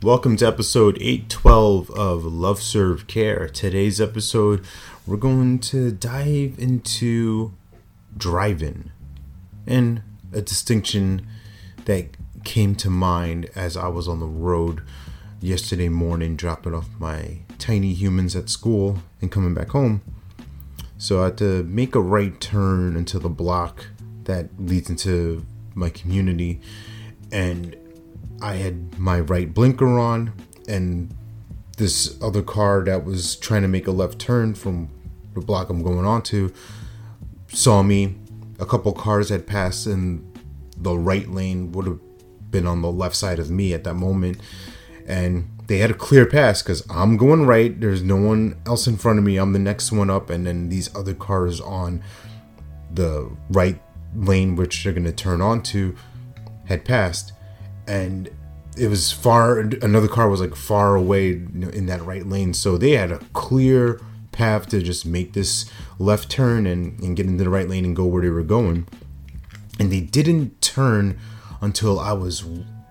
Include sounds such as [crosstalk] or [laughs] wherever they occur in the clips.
Welcome to episode 812 of Love Serve Care. Today's episode, we're going to dive into driving and a distinction that came to mind as I was on the road yesterday morning dropping off my tiny humans at school and coming back home. So I had to make a right turn into the block that leads into my community and I had my right blinker on and this other car that was trying to make a left turn from the block I'm going on to saw me. A couple cars had passed and the right lane would have been on the left side of me at that moment and they had a clear pass because I'm going right. There's no one else in front of me. I'm the next one up, and then these other cars on the right lane, which they're going to turn onto, had passed, and it was far. Another car was like far away in that right lane, so they had a clear path to just make this left turn and, and get into the right lane and go where they were going. And they didn't turn until I was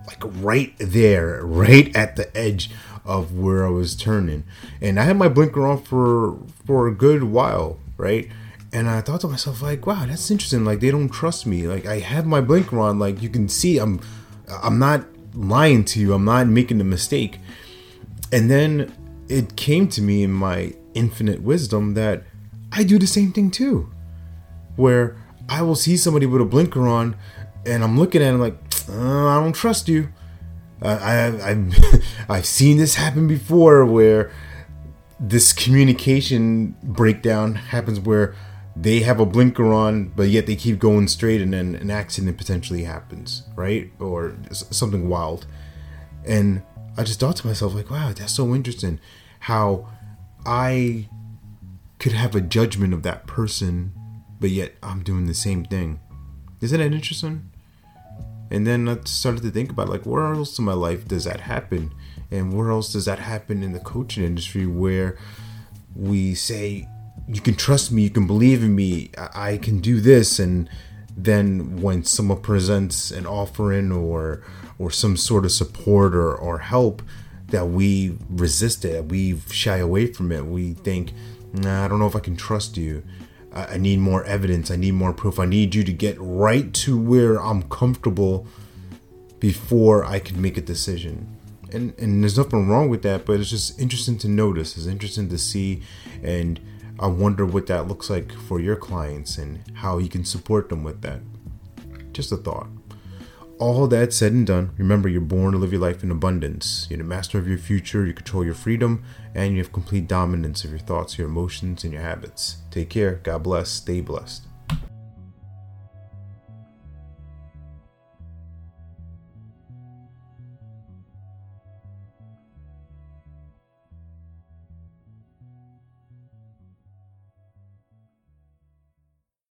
like right there, right at the edge of where I was turning. And I had my blinker on for for a good while, right? And I thought to myself, like, wow, that's interesting. Like they don't trust me. Like I have my blinker on. Like you can see, I'm I'm not lying to you. I'm not making a mistake. And then it came to me in my infinite wisdom that I do the same thing too, where I will see somebody with a blinker on, and I'm looking at him like, uh, I don't trust you. I, I, I've, [laughs] I've seen this happen before where this communication breakdown happens where they have a blinker on, but yet they keep going straight, and then an accident potentially happens, right? Or something wild. And I just thought to myself, like, wow, that's so interesting how I could have a judgment of that person, but yet I'm doing the same thing. Isn't that interesting? And then I started to think about like where else in my life does that happen? And where else does that happen in the coaching industry where we say you can trust me, you can believe in me, I, I can do this and then when someone presents an offering or or some sort of support or, or help that we resist it, we shy away from it. We think, nah, I don't know if I can trust you. I need more evidence. I need more proof. I need you to get right to where I'm comfortable before I can make a decision. And and there's nothing wrong with that, but it's just interesting to notice. It's interesting to see and I wonder what that looks like for your clients and how you can support them with that. Just a thought. All that said and done, remember you're born to live your life in abundance. You're the master of your future, you control your freedom, and you have complete dominance of your thoughts, your emotions, and your habits. Take care. God bless. Stay blessed.